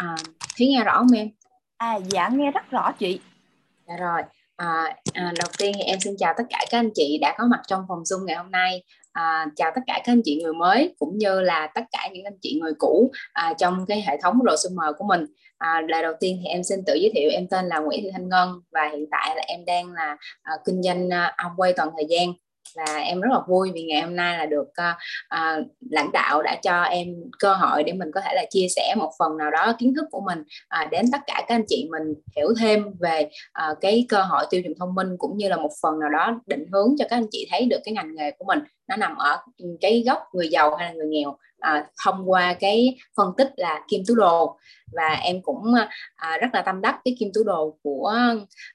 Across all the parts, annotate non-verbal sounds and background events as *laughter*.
à, Thúy nghe rõ không em? À dạ nghe rất rõ chị. Dạ rồi. À, à, đầu tiên thì em xin chào tất cả các anh chị đã có mặt trong phòng zoom ngày hôm nay. À, chào tất cả các anh chị người mới cũng như là tất cả những anh chị người cũ à, trong cái hệ thống resume của mình. À, lời đầu tiên thì em xin tự giới thiệu em tên là Nguyễn Thị Thanh Ngân và hiện tại là em đang là à, kinh doanh à, Amway toàn thời gian và em rất là vui vì ngày hôm nay là được uh, uh, lãnh đạo đã cho em cơ hội để mình có thể là chia sẻ một phần nào đó kiến thức của mình uh, đến tất cả các anh chị mình hiểu thêm về uh, cái cơ hội tiêu dùng thông minh cũng như là một phần nào đó định hướng cho các anh chị thấy được cái ngành nghề của mình nó nằm ở cái góc người giàu hay là người nghèo à, thông qua cái phân tích là kim túi đồ. Và em cũng à, rất là tâm đắc cái kim túi đồ của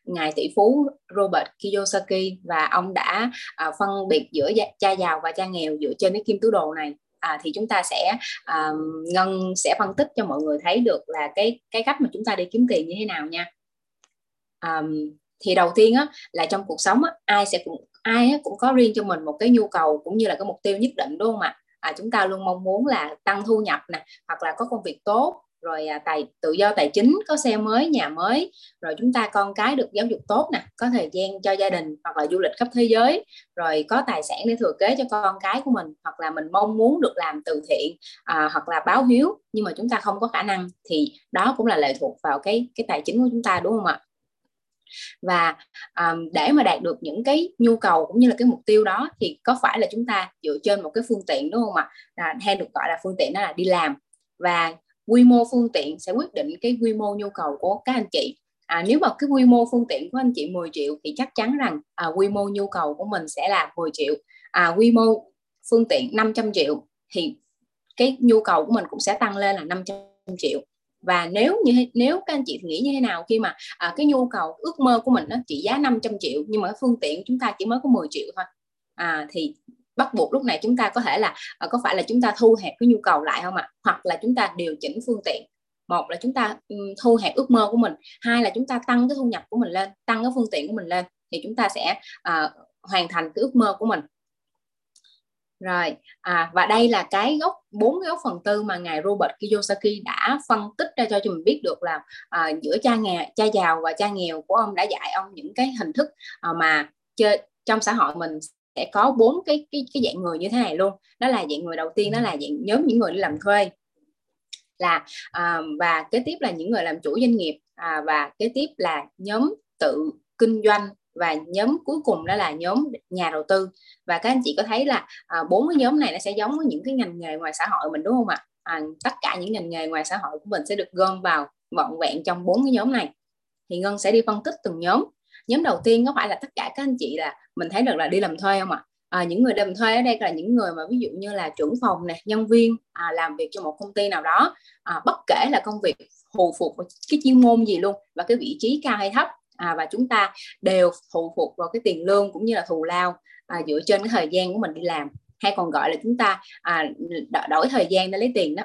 ngài tỷ phú Robert Kiyosaki. Và ông đã à, phân biệt giữa cha giàu và cha nghèo dựa trên cái kim túi đồ này. À, thì chúng ta sẽ à, ngân sẽ phân tích cho mọi người thấy được là cái cái cách mà chúng ta đi kiếm tiền như thế nào nha. À, thì đầu tiên á, là trong cuộc sống á, ai sẽ cũng ai cũng có riêng cho mình một cái nhu cầu cũng như là cái mục tiêu nhất định đúng không ạ? À, chúng ta luôn mong muốn là tăng thu nhập nè hoặc là có công việc tốt rồi à, tài tự do tài chính có xe mới nhà mới rồi chúng ta con cái được giáo dục tốt nè có thời gian cho gia đình hoặc là du lịch khắp thế giới rồi có tài sản để thừa kế cho con cái của mình hoặc là mình mong muốn được làm từ thiện à, hoặc là báo hiếu nhưng mà chúng ta không có khả năng thì đó cũng là lệ thuộc vào cái cái tài chính của chúng ta đúng không ạ? Và um, để mà đạt được những cái nhu cầu cũng như là cái mục tiêu đó thì có phải là chúng ta dựa trên một cái phương tiện đúng không ạ? À, hay được gọi là phương tiện đó là đi làm. Và quy mô phương tiện sẽ quyết định cái quy mô nhu cầu của các anh chị. À, nếu mà cái quy mô phương tiện của anh chị 10 triệu thì chắc chắn rằng à, quy mô nhu cầu của mình sẽ là 10 triệu. À, quy mô phương tiện 500 triệu thì cái nhu cầu của mình cũng sẽ tăng lên là 500 triệu và nếu như nếu các anh chị nghĩ như thế nào khi mà à, cái nhu cầu ước mơ của mình nó chỉ giá 500 triệu nhưng mà cái phương tiện chúng ta chỉ mới có 10 triệu thôi à, thì bắt buộc lúc này chúng ta có thể là à, có phải là chúng ta thu hẹp cái nhu cầu lại không ạ? Hoặc là chúng ta điều chỉnh phương tiện. Một là chúng ta um, thu hẹp ước mơ của mình hai là chúng ta tăng cái thu nhập của mình lên tăng cái phương tiện của mình lên thì chúng ta sẽ à, hoàn thành cái ước mơ của mình rồi à, và đây là cái gốc bốn cái gốc phần tư mà ngài Robert Kiyosaki đã phân tích ra cho chúng mình biết được là à, giữa cha nghèo cha giàu và cha nghèo của ông đã dạy ông những cái hình thức à, mà chơi trong xã hội mình sẽ có bốn cái cái cái dạng người như thế này luôn. Đó là dạng người đầu tiên đó là dạng nhóm những người đi làm thuê. Là à, và kế tiếp là những người làm chủ doanh nghiệp à, và kế tiếp là nhóm tự kinh doanh và nhóm cuối cùng đó là nhóm nhà đầu tư. Và các anh chị có thấy là à, bốn cái nhóm này nó sẽ giống với những cái ngành nghề ngoài xã hội mình đúng không ạ? À, tất cả những ngành nghề ngoài xã hội của mình sẽ được gom vào vọn vẹn trong bốn cái nhóm này. Thì ngân sẽ đi phân tích từng nhóm. Nhóm đầu tiên có phải là tất cả các anh chị là mình thấy được là đi làm thuê không ạ? À, những người làm thuê ở đây là những người mà ví dụ như là trưởng phòng này nhân viên à, làm việc cho một công ty nào đó. À, bất kể là công việc hù phục cái chuyên môn gì luôn và cái vị trí cao hay thấp à, và chúng ta đều phụ thuộc vào cái tiền lương cũng như là thù lao à, dựa trên cái thời gian của mình đi làm. Hay còn gọi là chúng ta à, đổi thời gian để lấy tiền đó.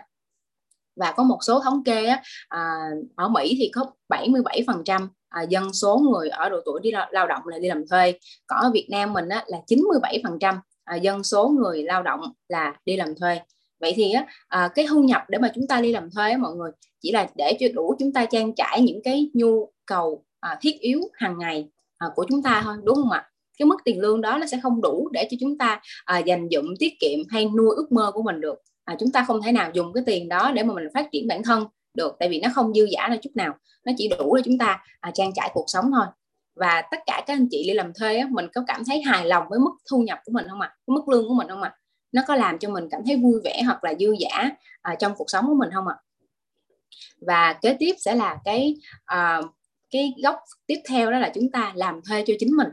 Và có một số thống kê á, à, ở Mỹ thì có 77% à, dân số người ở độ tuổi đi lao động là đi làm thuê. Còn ở Việt Nam mình á, là 97% à, dân số người lao động là đi làm thuê. Vậy thì á, à, cái thu nhập để mà chúng ta đi làm thuê á, mọi người chỉ là để cho đủ chúng ta trang trải những cái nhu cầu à, thiết yếu hàng ngày à, của chúng ta thôi đúng không ạ cái mức tiền lương đó nó sẽ không đủ để cho chúng ta à, dành dụm tiết kiệm hay nuôi ước mơ của mình được à, chúng ta không thể nào dùng cái tiền đó để mà mình phát triển bản thân được tại vì nó không dư giả là chút nào nó chỉ đủ để chúng ta à, trang trải cuộc sống thôi và tất cả các anh chị đi làm thuê á, mình có cảm thấy hài lòng với mức thu nhập của mình không ạ à? mức lương của mình không ạ à? nó có làm cho mình cảm thấy vui vẻ hoặc là dư giả à, trong cuộc sống của mình không ạ à? và kế tiếp sẽ là cái à, cái góc tiếp theo đó là chúng ta làm thuê cho chính mình.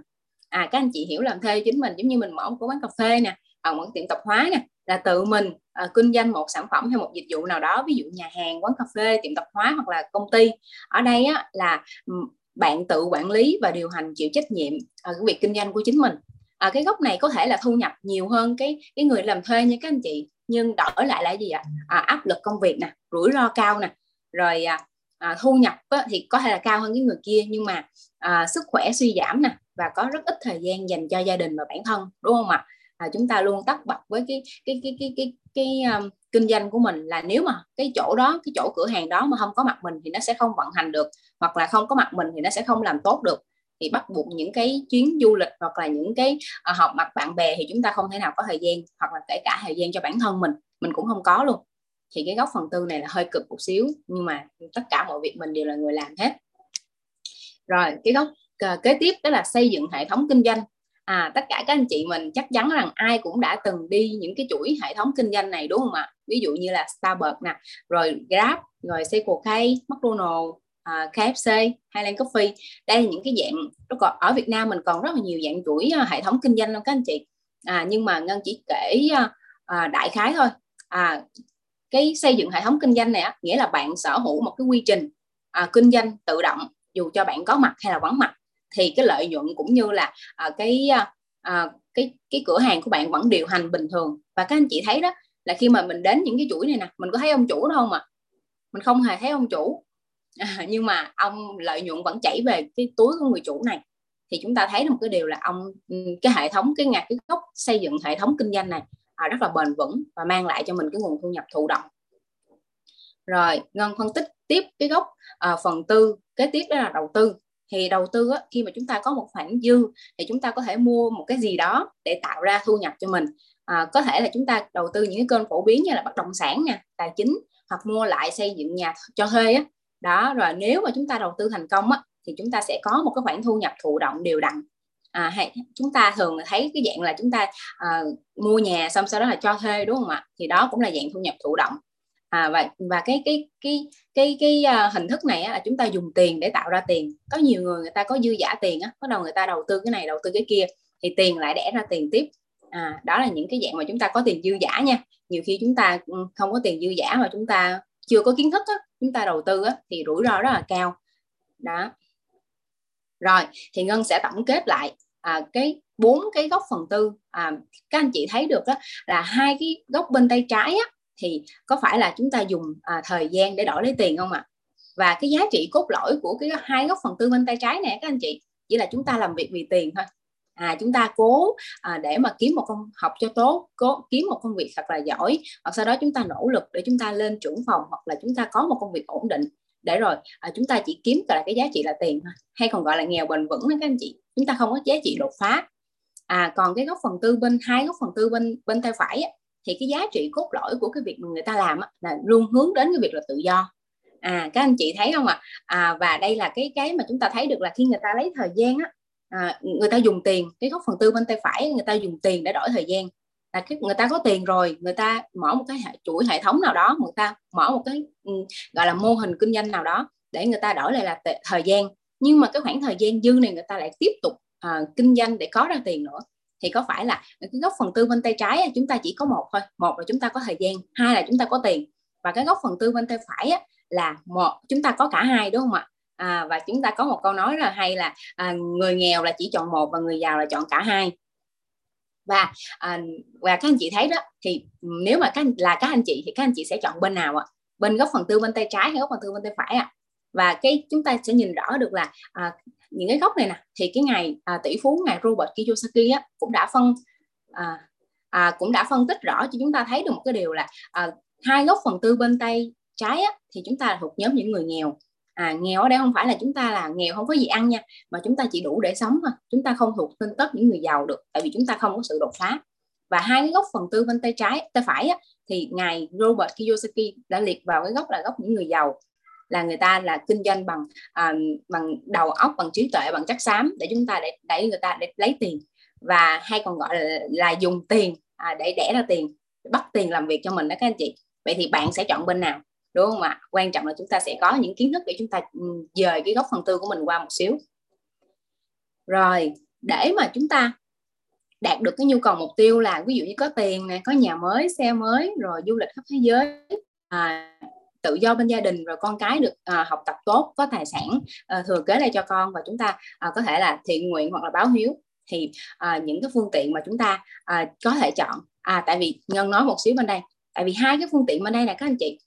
À các anh chị hiểu làm thuê chính mình giống như mình mở một quán cà phê nè hoặc một tiệm tạp hóa nè là tự mình à, kinh doanh một sản phẩm hay một dịch vụ nào đó ví dụ nhà hàng quán cà phê tiệm tạp hóa hoặc là công ty. Ở đây á, là bạn tự quản lý và điều hành chịu trách nhiệm ở cái việc kinh doanh của chính mình. À, cái góc này có thể là thu nhập nhiều hơn cái cái người làm thuê như các anh chị nhưng đổi lại là gì ạ? À, áp lực công việc nè rủi ro cao nè. Rồi à, à, thu nhập á, thì có thể là cao hơn cái người kia nhưng mà à, sức khỏe suy giảm nè và có rất ít thời gian dành cho gia đình và bản thân đúng không ạ? À, chúng ta luôn tắt bật với cái cái cái cái cái cái, cái um, kinh doanh của mình là nếu mà cái chỗ đó cái chỗ cửa hàng đó mà không có mặt mình thì nó sẽ không vận hành được hoặc là không có mặt mình thì nó sẽ không làm tốt được. Thì bắt buộc những cái chuyến du lịch hoặc là những cái uh, họp mặt bạn bè thì chúng ta không thể nào có thời gian hoặc là kể cả thời gian cho bản thân mình mình cũng không có luôn thì cái góc phần tư này là hơi cực một xíu nhưng mà tất cả mọi việc mình đều là người làm hết. Rồi cái góc ờ, kế tiếp đó là xây dựng hệ thống kinh doanh. À tất cả các anh chị mình chắc chắn rằng ai cũng đã từng đi những cái chuỗi hệ thống kinh doanh này đúng không ạ? Ví dụ như là Starbucks nè rồi Grab rồi Circle K McDonald's à, KFC Highland Coffee. Đây là những cái dạng còn ở Việt Nam mình còn rất là nhiều dạng chuỗi ờ, hệ thống kinh doanh luôn các anh chị. À, nhưng mà ngân chỉ kể uh, đại khái thôi. À, cái xây dựng hệ thống kinh doanh này á, nghĩa là bạn sở hữu một cái quy trình à, kinh doanh tự động dù cho bạn có mặt hay là vắng mặt thì cái lợi nhuận cũng như là à, cái à, à cái cái cửa hàng của bạn vẫn điều hành bình thường. Và các anh chị thấy đó là khi mà mình đến những cái chuỗi này nè mình có thấy ông chủ đâu mà mình không hề thấy ông chủ. *laughs* À, nhưng mà ông lợi nhuận vẫn chảy về cái túi của người chủ này. Thì chúng ta thấy được một cái điều là ông ừ, cái hệ thống cái ngạc cái gốc xây dựng hệ thống kinh doanh này à, rất là bền vững và mang lại cho mình cái nguồn thu nhập thụ động. Rồi ngân phân tích tiếp cái gốc à, phần tư kế tiếp đó là đầu tư. Thì đầu tư á, khi mà chúng ta có một khoản dư thì chúng ta có thể mua một cái gì đó để tạo ra thu nhập cho mình. À, có thể là chúng ta đầu tư những cái kênh phổ biến như là bất động sản nha tài chính hoặc mua lại xây dựng nhà cho thuê á. Đó rồi nếu mà chúng ta đầu tư thành công á thì chúng ta sẽ có một cái khoản thu nhập thụ động đều đặn à, hay chúng ta thường thấy cái dạng là chúng ta à, mua nhà xong sau đó là cho thuê đúng không ạ? Thì đó cũng là dạng thu nhập thụ động. À, và và cái cái cái cái cái uh, hình thức này á, là chúng ta dùng tiền để tạo ra tiền. Có nhiều người người ta có dư giả tiền á bắt đầu người ta đầu tư cái này đầu tư cái kia thì tiền lại đẻ ra tiền tiếp. À, đó là những cái dạng mà chúng ta có tiền dư giả nha. Nhiều khi chúng ta ừ, không có tiền dư giả mà chúng ta chưa có kiến thức á, chúng ta đầu tư á, thì rủi ro rất là cao. Đó. Rồi thì ngân sẽ tổng kết lại à, cái bốn cái góc phần tư à, các anh chị thấy được đó là hai cái góc bên tay trái á, thì có phải là chúng ta dùng à, thời gian để đổi lấy tiền không ạ à? và cái giá trị cốt lõi của cái hai góc phần tư bên tay trái này các anh chị chỉ là chúng ta làm việc vì tiền thôi à chúng ta cố à, để mà kiếm một công học cho tốt cố kiếm một công việc thật là giỏi hoặc sau đó chúng ta nỗ lực để chúng ta lên trưởng phòng hoặc là chúng ta có một công việc ổn định để rồi à, chúng ta chỉ kiếm là cái giá trị là tiền thôi. Hay còn gọi là nghèo bền vững đó các anh chị. Chúng ta không có giá trị đột phá. À còn cái góc phần tư bên hai góc phần tư bên bên tay phải á, thì cái giá trị cốt lõi của cái việc mà người ta làm á, là luôn hướng đến cái việc là tự do. À các anh chị thấy không ạ? À? à, và đây là cái cái mà chúng ta thấy được là khi người ta lấy thời gian á à, người ta dùng tiền cái góc phần tư bên tay phải người ta dùng tiền để đổi thời gian là cái người ta có tiền rồi người ta mở một cái hệ, chuỗi hệ thống nào đó người ta mở một cái ừ, gọi là mô hình kinh doanh nào đó để người ta đổi lại là t- thời gian. Nhưng mà cái khoảng thời gian dư này người ta lại tiếp tục uh, kinh doanh để có ra tiền nữa. Thì có phải là cái góc phần tư bên tay trái chúng ta chỉ có một thôi. Một là chúng ta có thời gian hai là chúng ta có tiền. Và cái góc phần tư bên tay phải là một chúng ta có cả hai đúng không ạ? À, và chúng ta có một câu nói là hay là à, người nghèo là chỉ chọn một và người giàu là chọn cả hai và à, và các anh chị thấy đó thì nếu mà các là các anh chị thì các anh chị sẽ chọn bên nào ạ? Bên góc phần tư bên tay trái hay góc phần tư bên tay phải ạ? Và cái chúng ta sẽ nhìn rõ được là à, những cái góc này nè thì cái ngày à, tỷ phú ngày Robert Kiyosaki á, cũng đã phân à, à, cũng đã phân tích rõ cho chúng ta thấy được một cái điều là à, hai góc phần tư bên tay trái á, thì chúng ta thuộc nhóm những người nghèo à, nghèo ở đây không phải là chúng ta là nghèo không có gì ăn nha mà chúng ta chỉ đủ để sống thôi. Chúng ta không thuộc tên tất những người giàu được tại vì chúng ta không có sự đột phá. Và hai cái góc phần tư bên tay trái tay phải á, thì ngài Robert Kiyosaki đã liệt vào cái góc là góc những người giàu. Là người ta là kinh doanh bằng à, bằng đầu óc bằng trí tuệ bằng chất xám để chúng ta để đẩy người ta để lấy tiền. Và hay còn gọi là, là dùng tiền à, để đẻ ra tiền bắt tiền làm việc cho mình đó các anh chị. Vậy thì bạn sẽ chọn bên nào? Đúng không ạ? Quan trọng là chúng ta sẽ có những kiến thức để chúng ta ừ, dời cái góc phần tư của mình qua một xíu. Rồi để mà chúng ta đạt được cái nhu cầu mục tiêu là ví dụ như có tiền này có nhà mới xe mới rồi du lịch khắp thế giới à, tự do bên gia đình rồi con cái được à, học tập tốt có tài sản à, thừa kế lại cho con và chúng ta à, có thể là thiện nguyện hoặc là báo hiếu thì à, những cái phương tiện mà chúng ta à, có thể chọn. À tại vì ngân nói một xíu bên đây tại vì hai cái phương tiện bên đây là các anh chị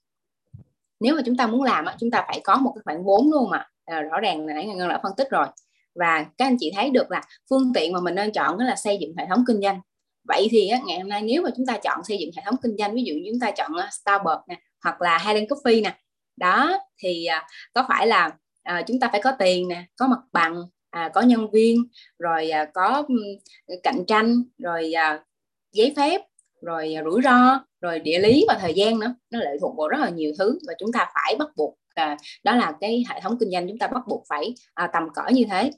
nếu mà chúng ta muốn làm chúng ta phải có một cái khoản vốn luôn mà. À, rõ ràng là nãy ngân đã phân tích rồi. Và các anh chị thấy được là phương tiện mà mình nên chọn đó là xây dựng hệ thống kinh doanh. Vậy thì á, ngày hôm nay nếu mà chúng ta chọn xây dựng hệ thống kinh doanh ví dụ như chúng ta chọn à, Starbucks nè hoặc là Highland Coffee nè đó thì à, có phải là à, chúng ta phải có tiền nè có mặt bằng à, có nhân viên rồi à, có cạnh tranh rồi à, giấy phép rồi à, rủi ro rồi địa lý và thời gian nữa. Nó lệ thuộc vào rất là nhiều thứ và chúng ta phải bắt buộc à, đó là cái hệ thống kinh doanh chúng ta bắt buộc phải à, tầm cỡ như thế.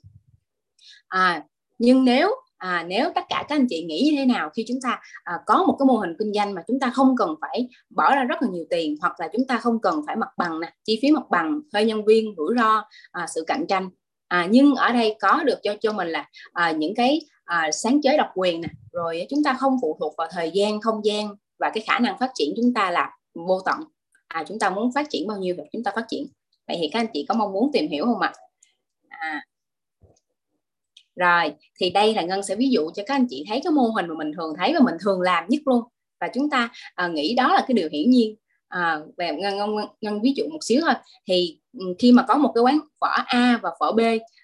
À, nhưng nếu à, nếu tất cả các anh chị nghĩ như thế nào khi chúng ta à, có một cái mô hình kinh doanh mà chúng ta không cần phải bỏ ra rất là nhiều tiền hoặc là chúng ta không cần phải mặt bằng nè chi phí mặt bằng thuê nhân viên rủi ro à, sự cạnh tranh. À, nhưng ở đây có được cho cho mình là à, những cái à, sáng chế độc quyền nè. Rồi chúng ta không phụ thuộc vào thời gian không gian và cái khả năng phát triển chúng ta là vô tận. À, chúng ta muốn phát triển bao nhiêu thì chúng ta phát triển. Vậy thì các anh chị có mong muốn tìm hiểu không ạ? À? rồi thì đây là ngân sẽ ví dụ cho các anh chị thấy cái mô hình mà mình thường thấy và mình thường làm nhất luôn. Và chúng ta à, nghĩ đó là cái điều hiển nhiên. À, về ngân, ngân, ngân ví dụ một xíu thôi. Thì ừ, khi mà có một cái quán phở A và phở B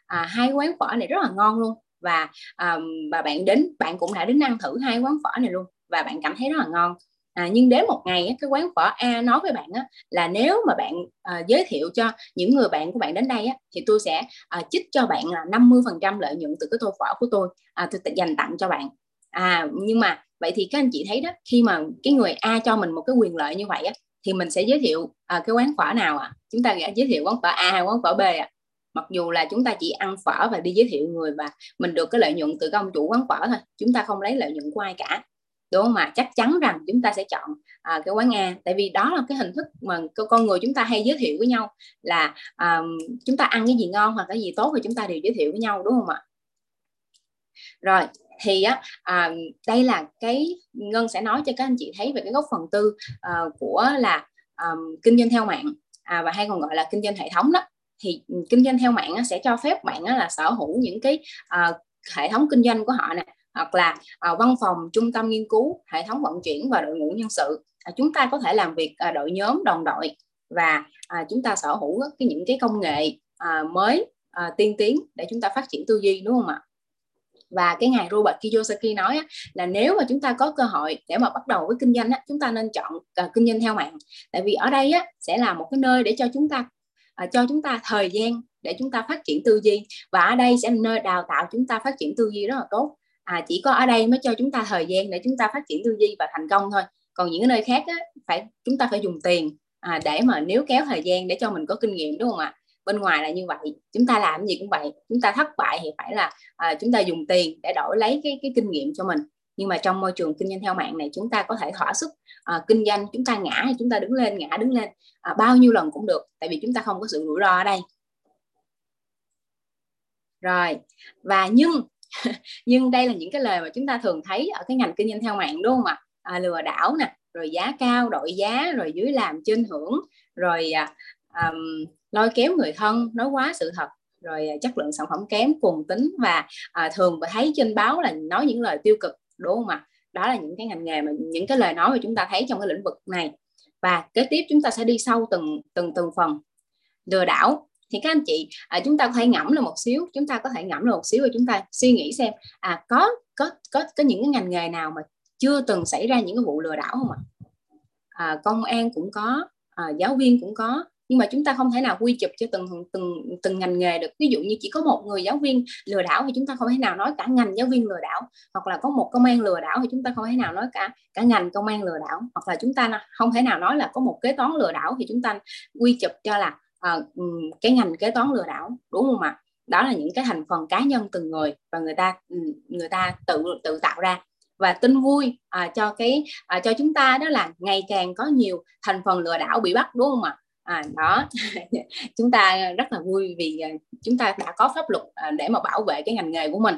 à, hai quán phở này rất là ngon luôn và à, và bạn đến bạn cũng đã đến ăn thử hai quán phở này luôn và bạn cảm thấy rất là ngon à, nhưng đến một ngày cái quán phở A nói với bạn á, là nếu mà bạn à, giới thiệu cho những người bạn của bạn đến đây á, thì tôi sẽ à, chích cho bạn là 50% lợi nhuận từ cái tô phở của tôi à, tôi dành tặng cho bạn à nhưng mà vậy thì các anh chị thấy đó khi mà cái người A cho mình một cái quyền lợi như vậy á, thì mình sẽ giới thiệu à, cái quán phở nào ạ à? chúng ta giới thiệu quán phở A hay quán phở B ạ à? Mặc dù là chúng ta chỉ ăn phở và đi giới thiệu người và mình được cái lợi nhuận từ công ông chủ quán phở thôi chúng ta không lấy lợi nhuận của ai cả. Đúng không? Mà chắc chắn rằng chúng ta sẽ chọn à, cái quán A. Tại vì đó là cái hình thức mà con người chúng ta hay giới thiệu với nhau là à, chúng ta ăn cái gì ngon hoặc cái gì tốt thì chúng ta đều giới thiệu với nhau đúng không ạ? Rồi thì á à, đây là cái ngân sẽ nói cho các anh chị thấy về cái góc phần tư à, của là à, kinh doanh theo mạng à, và hay còn gọi là kinh doanh hệ thống đó thì ừ, kinh doanh theo mạng sẽ cho phép bạn là sở hữu những cái uh, hệ thống kinh doanh của họ nè hoặc là uh, văn phòng trung tâm nghiên cứu hệ thống vận chuyển và đội ngũ nhân sự. Uh, chúng ta có thể làm việc uh, đội nhóm đồng đội và uh, chúng ta sở hữu cái những cái công nghệ uh, mới uh, tiên tiến để chúng ta phát triển tư duy đúng không ạ? Và cái ngài Robert Kiyosaki nói á, là nếu mà chúng ta có cơ hội để mà bắt đầu với kinh doanh á, chúng ta nên chọn uh, kinh doanh theo mạng. Tại vì ở đây á, sẽ là một cái nơi để cho chúng ta uh, cho chúng ta thời gian để chúng ta phát triển tư duy. Và ở đây sẽ là nơi đào tạo chúng ta phát triển tư duy rất là tốt. À, chỉ có ở đây mới cho chúng ta thời gian để chúng ta phát triển tư duy và thành công thôi. Còn những nơi khác á, phải chúng ta phải dùng tiền à, để mà nếu kéo thời gian để cho mình có kinh nghiệm đúng không ạ? Bên ngoài là như vậy chúng ta làm gì cũng vậy. Chúng ta thất bại thì phải là à, chúng ta dùng tiền để đổi lấy cái cái kinh nghiệm cho mình nhưng mà trong môi trường kinh doanh theo mạng này chúng ta có thể thỏa sức à, kinh doanh chúng ta ngã thì chúng ta đứng lên ngã đứng lên à, bao nhiêu lần cũng được tại vì chúng ta không có sự rủi ro ở đây. Rồi và nhưng *laughs* nhưng đây là những cái lời mà chúng ta thường thấy ở cái ngành kinh doanh theo mạng đúng không ạ? À, lừa đảo nè rồi giá cao đội giá rồi dưới làm trên hưởng rồi à, um, lôi kéo người thân nói quá sự thật rồi à, chất lượng sản phẩm kém cuồng tính và à, thường thấy trên báo là nói những lời tiêu cực đúng không ạ? Đó là những cái ngành nghề mà những cái lời nói mà chúng ta thấy trong cái lĩnh vực này. Và kế tiếp chúng ta sẽ đi sâu từng từng từng phần. Lừa đảo. Thì các anh chị à, chúng ta có thể ngẫm là một xíu chúng ta có thể ngẫm là một xíu và chúng ta suy nghĩ xem à có có có có những cái ngành nghề nào mà chưa từng xảy ra những cái vụ lừa đảo không ạ? À, công an cũng có à, giáo viên cũng có nhưng mà chúng ta không thể nào quy chụp cho từng từng từng ngành nghề được. Ví dụ như chỉ có một người giáo viên lừa đảo thì chúng ta không thể nào nói cả ngành giáo viên lừa đảo. Hoặc là có một công an lừa đảo thì chúng ta không thể nào nói cả cả ngành công an lừa đảo. Hoặc là chúng ta không thể nào nói là có một kế toán lừa đảo thì chúng ta quy chụp cho là uh, cái ngành kế toán lừa đảo đúng không ạ? Đó là những cái thành phần cá nhân từng người và người ta người ta tự tự tạo ra. Và tin vui à, cho cái à, cho chúng ta đó là ngày càng có nhiều thành phần lừa đảo bị bắt đúng không ạ? À, đó. *laughs* Chúng ta rất là vui vì à, chúng ta đã có pháp luật à, để mà bảo vệ cái ngành nghề của mình.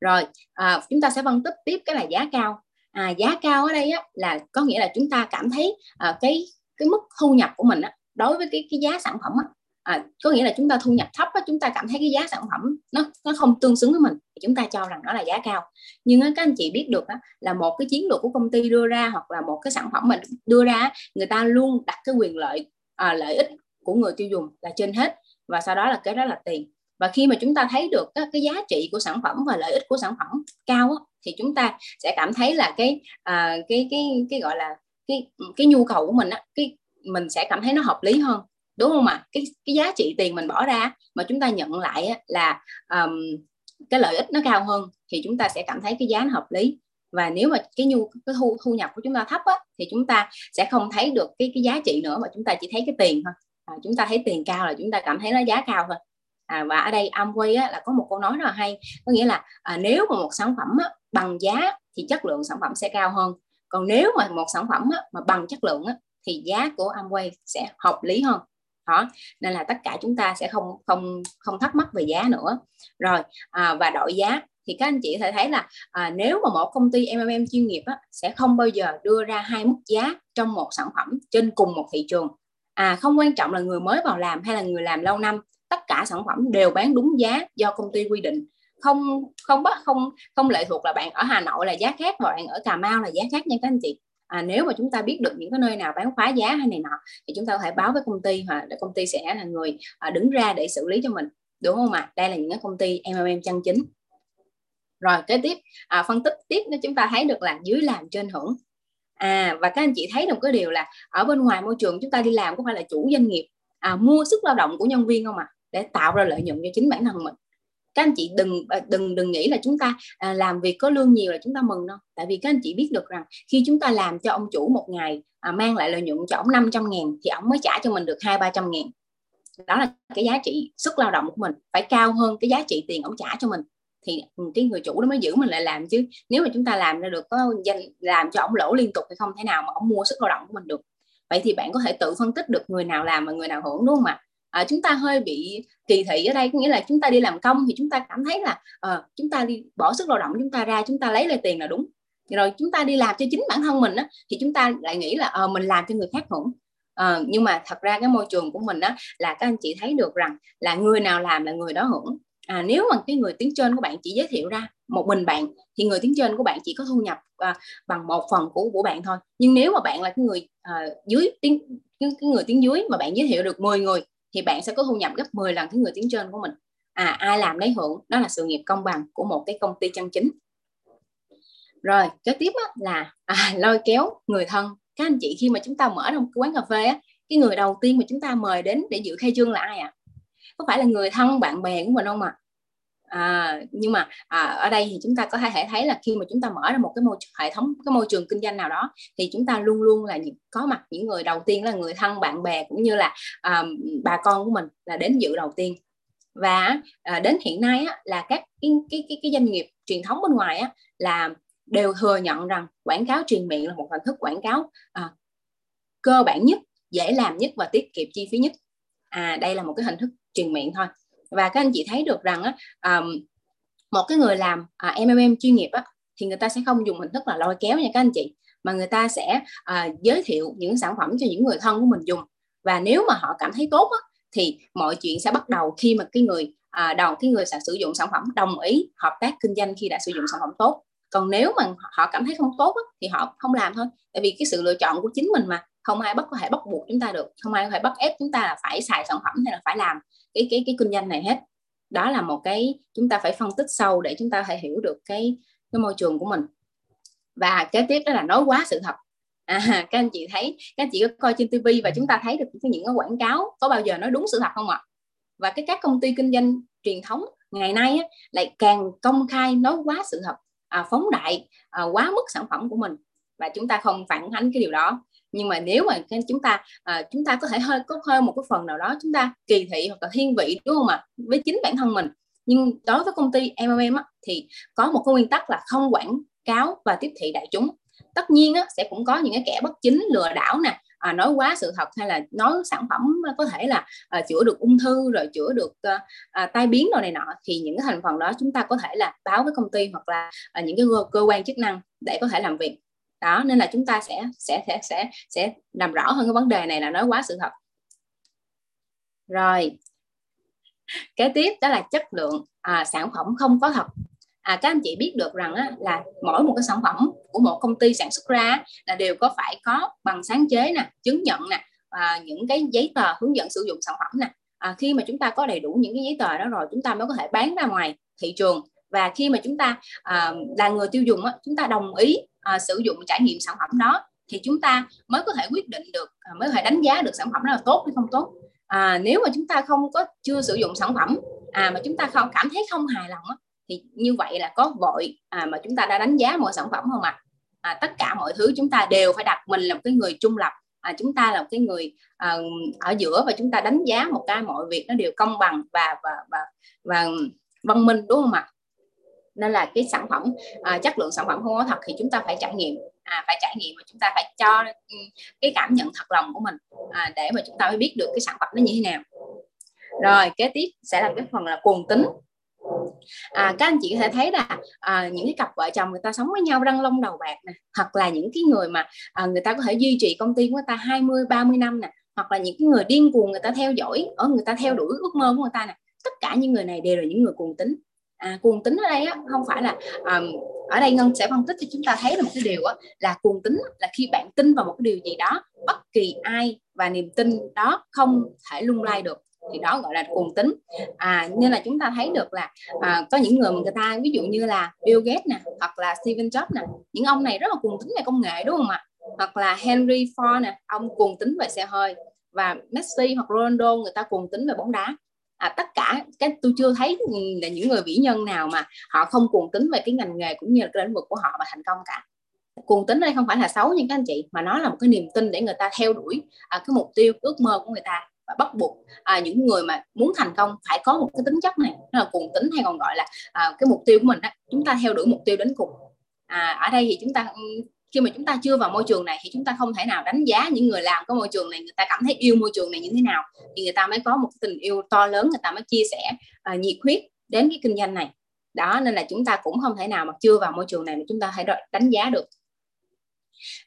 Rồi à, chúng ta sẽ phân tích tiếp cái là giá cao. À, giá cao ở đây á, là có nghĩa là chúng ta cảm thấy à, cái cái mức thu nhập của mình á, đối với cái cái giá sản phẩm á, à, có nghĩa là chúng ta thu nhập thấp á, chúng ta cảm thấy cái giá sản phẩm nó nó không tương xứng với mình thì chúng ta cho rằng nó là giá cao. Nhưng á, các anh chị biết được á, là một cái chiến lược của công ty đưa ra hoặc là một cái sản phẩm mình đưa ra người ta luôn đặt cái quyền lợi à, lợi ích của người tiêu dùng là trên hết. Và sau đó là cái đó là tiền. Và khi mà chúng ta thấy được cái, cái giá trị của sản phẩm và lợi ích của sản phẩm cao á, thì chúng ta sẽ cảm thấy là cái à, cái cái cái gọi là cái cái nhu cầu của mình á cái mình sẽ cảm thấy nó hợp lý hơn đúng không ạ? Cái cái giá trị tiền mình bỏ ra mà chúng ta nhận lại là um, cái lợi ích nó cao hơn thì chúng ta sẽ cảm thấy cái giá nó hợp lý. Và nếu mà cái nhu cái thu thu nhập của chúng ta thấp á, thì chúng ta sẽ không thấy được cái cái giá trị nữa mà chúng ta chỉ thấy cái tiền thôi. À, chúng ta thấy tiền cao là chúng ta cảm thấy nó giá cao thôi. À, và ở đây Amway á, là có một câu nói rất là hay có nghĩa là à, nếu mà một sản phẩm á, bằng giá thì chất lượng sản phẩm sẽ cao hơn. Còn nếu mà một sản phẩm á, mà bằng chất lượng á, thì giá của Amway sẽ hợp lý hơn đó nên là tất cả chúng ta sẽ không không không thắc mắc về giá nữa. Rồi à, và đội giá thì các anh chị thể thấy là à, nếu mà một công ty MMM chuyên nghiệp á, sẽ không bao giờ đưa ra hai mức giá trong một sản phẩm trên cùng một thị trường. À không quan trọng là người mới vào làm hay là người làm lâu năm tất cả sản phẩm đều bán đúng giá do công ty quy định. Không không bắt không không lệ thuộc là bạn ở Hà Nội là giá khác và bạn ở Cà Mau là giá khác nha các anh chị à, nếu mà chúng ta biết được những cái nơi nào bán phá giá hay này nọ thì chúng ta có thể báo với công ty hoặc là công ty sẽ là người à, đứng ra để xử lý cho mình đúng không ạ? Đây là những cái công ty MMM chân chính. Rồi kế tiếp à, phân tích tiếp nữa chúng ta thấy được là dưới làm trên hưởng. À và các anh chị thấy được cái điều là ở bên ngoài môi trường chúng ta đi làm có phải là chủ doanh nghiệp à, mua sức lao động của nhân viên không ạ? À? để tạo ra lợi nhuận cho chính bản thân mình các anh chị đừng à, đừng đừng nghĩ là chúng ta à, làm việc có lương nhiều là chúng ta mừng đâu. Tại vì các anh chị biết được rằng khi chúng ta làm cho ông chủ một ngày à, mang lại lợi nhuận cho ông 500 ngàn thì ông mới trả cho mình được hai ba trăm ngàn. Đó là cái giá trị sức lao động của mình phải cao hơn cái giá trị tiền ông trả cho mình. Thì cái người chủ đó mới giữ mình lại làm chứ. Nếu mà chúng ta làm ra được có danh làm cho ông lỗ liên tục thì không thể nào mà ông mua sức lao động của mình được? Vậy thì bạn có thể tự phân tích được người nào làm và người nào hưởng đúng không ạ? À, chúng ta hơi bị kỳ thị ở đây có nghĩa là chúng ta đi làm công thì chúng ta cảm thấy là à, chúng ta đi bỏ sức lao động chúng ta ra chúng ta lấy lại tiền là đúng. Rồi chúng ta đi làm cho chính bản thân mình á, thì chúng ta lại nghĩ là à, mình làm cho người khác hưởng. À, nhưng mà thật ra cái môi trường của mình á là các anh chị thấy được rằng là người nào làm là người đó hưởng. À, nếu mà cái người tiếng trên của bạn chỉ giới thiệu ra một mình bạn thì người tiếng trên của bạn chỉ có thu nhập à, bằng một phần của của bạn thôi. Nhưng nếu mà bạn là cái người à, dưới tiếng cái, cái người tiếng dưới mà bạn giới thiệu được 10 người thì bạn sẽ có thu nhập gấp 10 lần cái người tiếng trên của mình à ai làm lấy hưởng đó là sự nghiệp công bằng của một cái công ty chân chính rồi kế tiếp á, là à, *laughs* lôi kéo người thân các anh chị khi mà chúng ta mở ra một quán cà phê á, cái người đầu tiên mà chúng ta mời đến để dự khai trương là ai ạ à? có phải là người thân bạn bè của mình không ạ à? À, nhưng mà à, ở đây thì chúng ta có thể thấy là khi mà chúng ta mở ra một cái môi hệ thống cái môi trường kinh doanh nào đó thì chúng ta luôn luôn là những, có mặt những người đầu tiên là người thân bạn bè cũng như là à, bà con của mình là đến dự đầu tiên. Và à, đến hiện nay á, là các cái, cái, cái, cái doanh nghiệp truyền thống bên ngoài á, là đều thừa nhận rằng quảng cáo truyền miệng là một hình thức quảng cáo à, cơ bản nhất dễ làm nhất và tiết kiệm chi phí nhất. À đây là một cái hình thức truyền miệng thôi và các anh chị thấy được rằng á, um, một cái người làm à, MMM chuyên nghiệp á, thì người ta sẽ không dùng hình thức là lôi kéo nha các anh chị mà người ta sẽ à, giới thiệu những sản phẩm cho những người thân của mình dùng. Và nếu mà họ cảm thấy tốt á, thì mọi chuyện sẽ bắt đầu khi mà cái người à, đầu cái người sẽ sử dụng sản phẩm đồng ý hợp tác kinh doanh khi đã sử dụng sản phẩm tốt. Còn nếu mà họ cảm thấy không tốt á, thì họ không làm thôi. Tại vì cái sự lựa chọn của chính mình mà không ai bắt có thể bắt buộc chúng ta được không ai có thể bắt ép chúng ta là phải xài sản phẩm hay là phải làm cái cái cái kinh doanh này hết. Đó là một cái chúng ta phải phân tích sâu để chúng ta phải hiểu được cái cái môi trường của mình. Và kế tiếp đó là nói quá sự thật. À, *laughs* các anh chị thấy các anh chị có coi trên tivi và chúng ta thấy được những cái quảng cáo có bao giờ nói đúng sự thật không ạ? Và cái các công ty kinh doanh truyền thống ngày nay á, lại càng công khai nói quá sự thật à, phóng đại à, quá mức sản phẩm của mình. Và chúng ta không phản ánh cái điều đó nhưng mà nếu mà chúng ta à, chúng ta có thể hơi có hơi một cái phần nào đó chúng ta kỳ thị hoặc là thiên vị đúng không ạ? Với chính bản thân mình. Nhưng đối với công ty MMM á, thì có một cái nguyên tắc là không quảng cáo và tiếp thị đại chúng. Tất nhiên á, sẽ cũng có những cái kẻ bất chính lừa đảo nè à, nói quá sự thật hay là nói sản phẩm có thể là à, chữa được ung thư rồi chữa được à, à, tai biến rồi này nọ thì những cái thành phần đó chúng ta có thể là báo với công ty hoặc là à, những cái cơ quan chức năng để có thể làm việc đó nên là chúng ta sẽ sẽ sẽ sẽ sẽ làm rõ hơn cái vấn đề này là nói quá sự thật. Rồi. Kế tiếp đó là chất lượng à, sản phẩm không có thật. À, các anh chị biết được rằng á, là mỗi một cái sản phẩm của một công ty sản xuất ra là đều có phải có bằng sáng chế nè chứng nhận nè và những cái giấy tờ hướng dẫn sử dụng sản phẩm nè. À, khi mà chúng ta có đầy đủ những cái giấy tờ đó rồi chúng ta mới có thể bán ra ngoài thị trường. Và khi mà chúng ta à, là người tiêu dùng á, chúng ta đồng ý à, sử dụng trải nghiệm sản phẩm đó thì chúng ta mới có thể quyết định được à, mới có thể đánh giá được sản phẩm đó là tốt hay không tốt à, nếu mà chúng ta không có chưa sử dụng sản phẩm à mà chúng ta không cảm thấy không hài lòng á, thì như vậy là có vội à, mà chúng ta đã đánh giá mọi sản phẩm không ạ à? à, tất cả mọi thứ chúng ta đều phải đặt mình là một cái người trung lập à, chúng ta là một cái người à, ở giữa và chúng ta đánh giá một cái mọi việc nó đều công bằng và và và và văn minh đúng không ạ nên là cái sản phẩm à, chất lượng sản phẩm không có thật thì chúng ta phải trải nghiệm. À, phải trải nghiệm và chúng ta phải cho ừ, cái cảm nhận thật lòng của mình à, để mà chúng ta mới biết được cái sản phẩm nó như thế nào. Rồi kế tiếp sẽ là cái phần là cuồng tính. À, các anh chị có thể thấy là à, những cái cặp vợ chồng người ta sống với nhau răng lông đầu bạc nè hoặc là những cái người mà à, người ta có thể duy trì công ty của người ta 20 30 năm nè hoặc là những cái người điên cuồng người ta theo dõi ở người ta theo đuổi ước mơ của người ta nè. Tất cả những người này đều là những người cuồng tính à, cuồng tính ở đây á, không phải là um, ở đây ngân sẽ phân tích cho chúng ta thấy là một cái điều á, là cuồng tính là khi bạn tin vào một cái điều gì đó bất kỳ ai và niềm tin đó không thể lung lay được thì đó gọi là cuồng tính. À, nên là chúng ta thấy được là à, có những người mà người ta ví dụ như là Bill Gates nè hoặc là Steven Jobs nè những ông này rất là cuồng tính về công nghệ đúng không ạ? Hoặc là Henry Ford nè ông cuồng tính về xe hơi và Messi hoặc Ronaldo người ta cuồng tính về bóng đá à, tất cả cái tôi chưa thấy là những người vĩ nhân nào mà họ không cuồng tính về cái ngành nghề cũng như là cái lĩnh vực của họ mà thành công cả. Cuồng tính đây không phải là xấu nhưng các anh chị mà nó là một cái niềm tin để người ta theo đuổi à, cái mục tiêu ước mơ của người ta và bắt buộc à, những người mà muốn thành công phải có một cái tính chất này nó là cuồng tính hay còn gọi là à, cái mục tiêu của mình đó chúng ta theo đuổi mục tiêu đến cùng. À, ở đây thì chúng ta khi mà chúng ta chưa vào môi trường này thì chúng ta không thể nào đánh giá những người làm cái môi trường này người ta cảm thấy yêu môi trường này như thế nào thì người ta mới có một tình yêu to lớn người ta mới chia sẻ uh, nhiệt huyết đến cái kinh doanh này. Đó nên là chúng ta cũng không thể nào mà chưa vào môi trường này mà chúng ta hãy đánh giá được.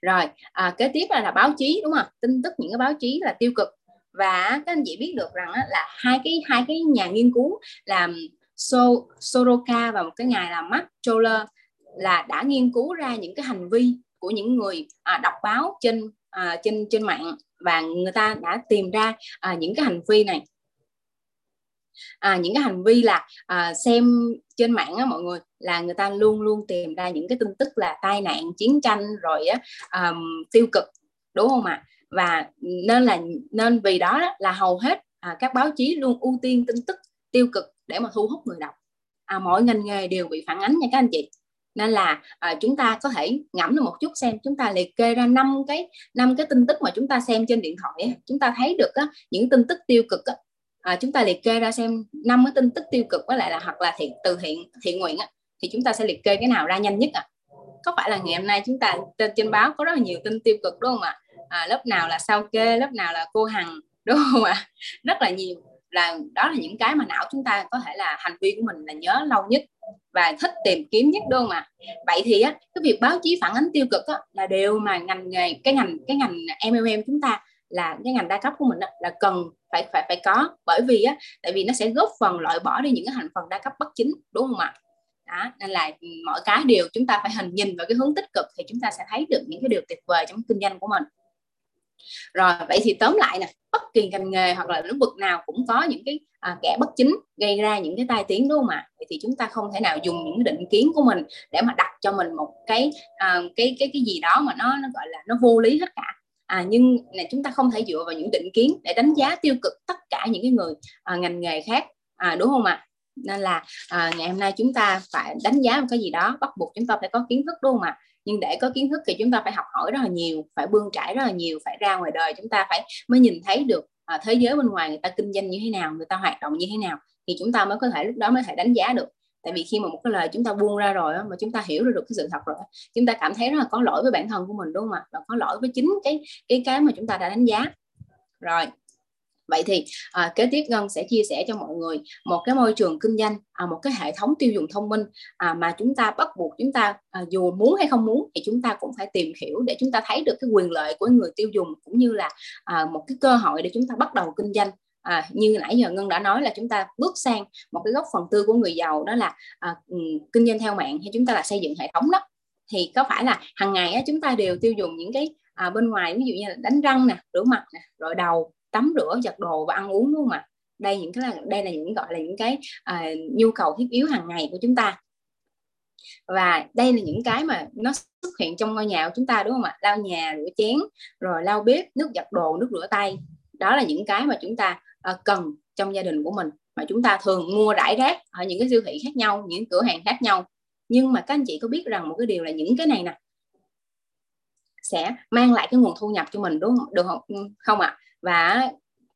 Rồi à, kế tiếp là, là báo chí đúng không? Tin tức những cái báo chí là tiêu cực. Và các anh chị biết được rằng là hai cái hai cái nhà nghiên cứu là so, Soroka và một cái ngày là Mark Choller là đã nghiên cứu ra những cái hành vi của những người à, đọc báo trên à, trên trên mạng và người ta đã tìm ra à, những cái hành vi này. À, những cái hành vi là à, xem trên mạng á, mọi người là người ta luôn luôn tìm ra những cái tin tức là tai nạn chiến tranh rồi á, um, tiêu cực đúng không ạ? Và nên là nên vì đó, đó là hầu hết à, các báo chí luôn ưu tiên tin tức tiêu cực để mà thu hút người đọc. À, mọi ngành nghề đều bị phản ánh nha các anh chị nên là à, chúng ta có thể ngẫm được một chút xem chúng ta liệt kê ra năm cái năm cái tin tức mà chúng ta xem trên điện thoại chúng ta thấy được á, những tin tức tiêu cực á, à, chúng ta liệt kê ra xem năm cái tin tức tiêu cực với lại là hoặc là thiện từ thiện thiện nguyện á, thì chúng ta sẽ liệt kê cái nào ra nhanh nhất ạ à? có phải là ngày hôm nay chúng ta trên trên báo có rất là nhiều tin tiêu cực đúng không ạ à? lớp nào là sao kê lớp nào là cô hằng đúng không ạ à? rất là nhiều là đó là những cái mà não chúng ta có thể là hành vi của mình là nhớ lâu nhất và thích tìm kiếm nhất đúng không ạ? Vậy thì á cái việc báo chí phản ánh tiêu cực á, là đều mà ngành nghề cái ngành cái ngành MLM chúng ta là cái ngành đa cấp của mình á, là cần phải phải phải có. Bởi vì á tại vì nó sẽ góp phần loại bỏ đi những cái thành phần đa cấp bất chính đúng không ạ? Đó nên là mọi cái đều chúng ta phải hình nhìn vào cái hướng tích cực thì chúng ta sẽ thấy được những cái điều tuyệt vời trong kinh doanh của mình rồi vậy thì tóm lại nè bất kỳ ngành nghề hoặc là lĩnh vực nào cũng có những cái à, kẻ bất chính gây ra những cái tai tiếng đúng không ạ? Vậy thì chúng ta không thể nào dùng những định kiến của mình để mà đặt cho mình một cái à, cái cái cái gì đó mà nó nó gọi là nó vô lý hết cả. À, nhưng là chúng ta không thể dựa vào những định kiến để đánh giá tiêu cực tất cả những cái người à, ngành nghề khác. À, đúng không ạ? Nên là à, ngày hôm nay chúng ta phải đánh giá một cái gì đó bắt buộc chúng ta phải có kiến thức đúng không ạ? Nhưng để có kiến thức thì chúng ta phải học hỏi rất là nhiều phải bươn trải rất là nhiều phải ra ngoài đời chúng ta phải mới nhìn thấy được à, thế giới bên ngoài người ta kinh doanh như thế nào người ta hoạt động như thế nào thì chúng ta mới có thể lúc đó mới thể đánh giá được. Tại vì khi mà một cái lời chúng ta buông ra rồi mà chúng ta hiểu được cái sự thật rồi chúng ta cảm thấy rất là có lỗi với bản thân của mình đúng không ạ? Và có lỗi với chính cái cái cái mà chúng ta đã đánh giá. Rồi vậy thì à, kế tiếp ngân sẽ chia sẻ cho mọi người một cái môi trường kinh doanh à, một cái hệ thống tiêu dùng thông minh à, mà chúng ta bắt buộc chúng ta à, dù muốn hay không muốn thì chúng ta cũng phải tìm hiểu để chúng ta thấy được cái quyền lợi của người tiêu dùng cũng như là à, một cái cơ hội để chúng ta bắt đầu kinh doanh. À, như nãy giờ ngân đã nói là chúng ta bước sang một cái góc phần tư của người giàu đó là à, ừ, kinh doanh theo mạng hay chúng ta là xây dựng hệ thống đó. Thì có phải là hàng ngày á, chúng ta đều tiêu dùng những cái à, bên ngoài ví dụ như là đánh răng nè rửa mặt nè rồi đầu tắm rửa giặt đồ và ăn uống đúng không ạ? Đây những cái là đây là những gọi là những cái à, nhu cầu thiết yếu hàng ngày của chúng ta. Và đây là những cái mà nó xuất hiện trong ngôi nhà của chúng ta đúng không ạ? Lau nhà rửa chén rồi lau bếp nước giặt đồ nước rửa tay. Đó là những cái mà chúng ta uh, cần trong gia đình của mình mà chúng ta thường mua rải rác ở những cái siêu thị khác nhau những cửa hàng khác nhau. Nhưng mà các anh chị có biết rằng một cái điều là những cái này nè sẽ mang lại cái nguồn thu nhập cho mình đúng không? Được không? Ừ, không ạ. à? Và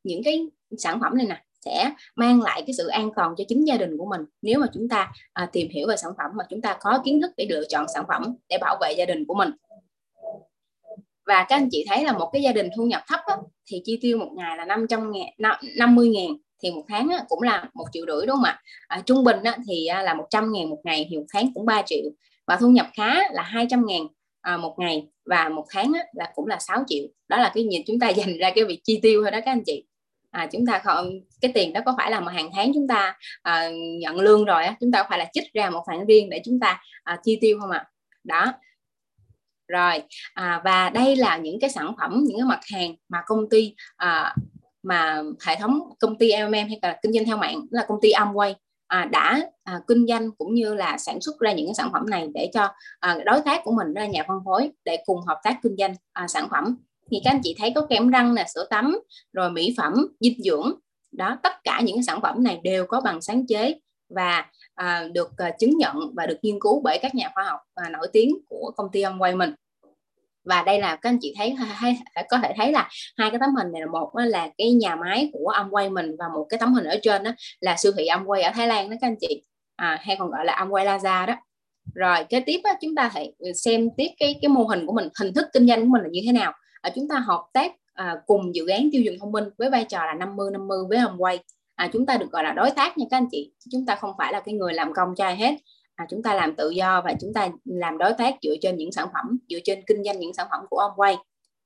những cái sản phẩm này nè sẽ mang lại cái sự an toàn cho chính gia đình của mình. Nếu mà chúng ta à, tìm hiểu về sản phẩm mà chúng ta có kiến thức để lựa chọn sản phẩm để bảo vệ gia đình của mình. Và các anh chị thấy là một cái gia đình thu nhập thấp á, thì chi tiêu một ngày là 500 ngàn 50 ngàn thì một tháng á, cũng là một triệu rưỡi đúng không ạ? À, trung bình á, thì à, là 100 ngàn một ngày thì một tháng cũng 3 triệu. Và thu nhập khá là 200 ngàn à, một ngày và một tháng á, là cũng là 6 triệu. Đó là cái nhìn chúng ta *laughs* dành ra cái việc chi tiêu thôi đó các anh chị. À, chúng ta không cái tiền đó có phải là mà hàng tháng chúng ta à, nhận lương rồi á chúng ta phải là chích ra một khoản riêng để chúng ta à, chi tiêu không ạ? À? đó. Rồi à, và đây là những cái sản phẩm những cái mặt hàng mà công ty à, mà hệ thống công ty MMM hay là kinh doanh theo mạng là công ty Amway à, đã à, kinh doanh cũng như là sản xuất ra những cái sản phẩm này để cho à, đối tác của mình là nhà phân phối để cùng hợp tác kinh doanh à, sản phẩm. Thì các anh chị thấy có kem răng là sữa tắm rồi mỹ phẩm dinh dưỡng. Đó tất cả những cái sản phẩm này đều có bằng sáng chế và à, được à, chứng nhận và được nghiên cứu bởi các nhà khoa học à, nổi tiếng của công ty Amway mình và đây là các anh chị thấy có thể thấy là hai cái tấm hình này là một là cái nhà máy của Amway mình và một cái tấm hình ở trên đó là siêu thị Amway ở Thái Lan đó các anh chị. À, hay còn gọi là Amway Plaza đó. Rồi kế tiếp đó, chúng ta hãy xem tiếp cái cái mô hình của mình hình thức kinh doanh của mình là như thế nào. À, chúng ta hợp tác à, cùng dự án tiêu dùng thông minh với vai trò là 50 50 với Amway à, chúng ta được gọi là đối tác nha các anh chị. Chúng ta không phải là cái người làm công cho ai hết à, chúng ta làm tự do và chúng ta làm đối tác dựa trên những sản phẩm dựa trên kinh doanh những sản phẩm của Amway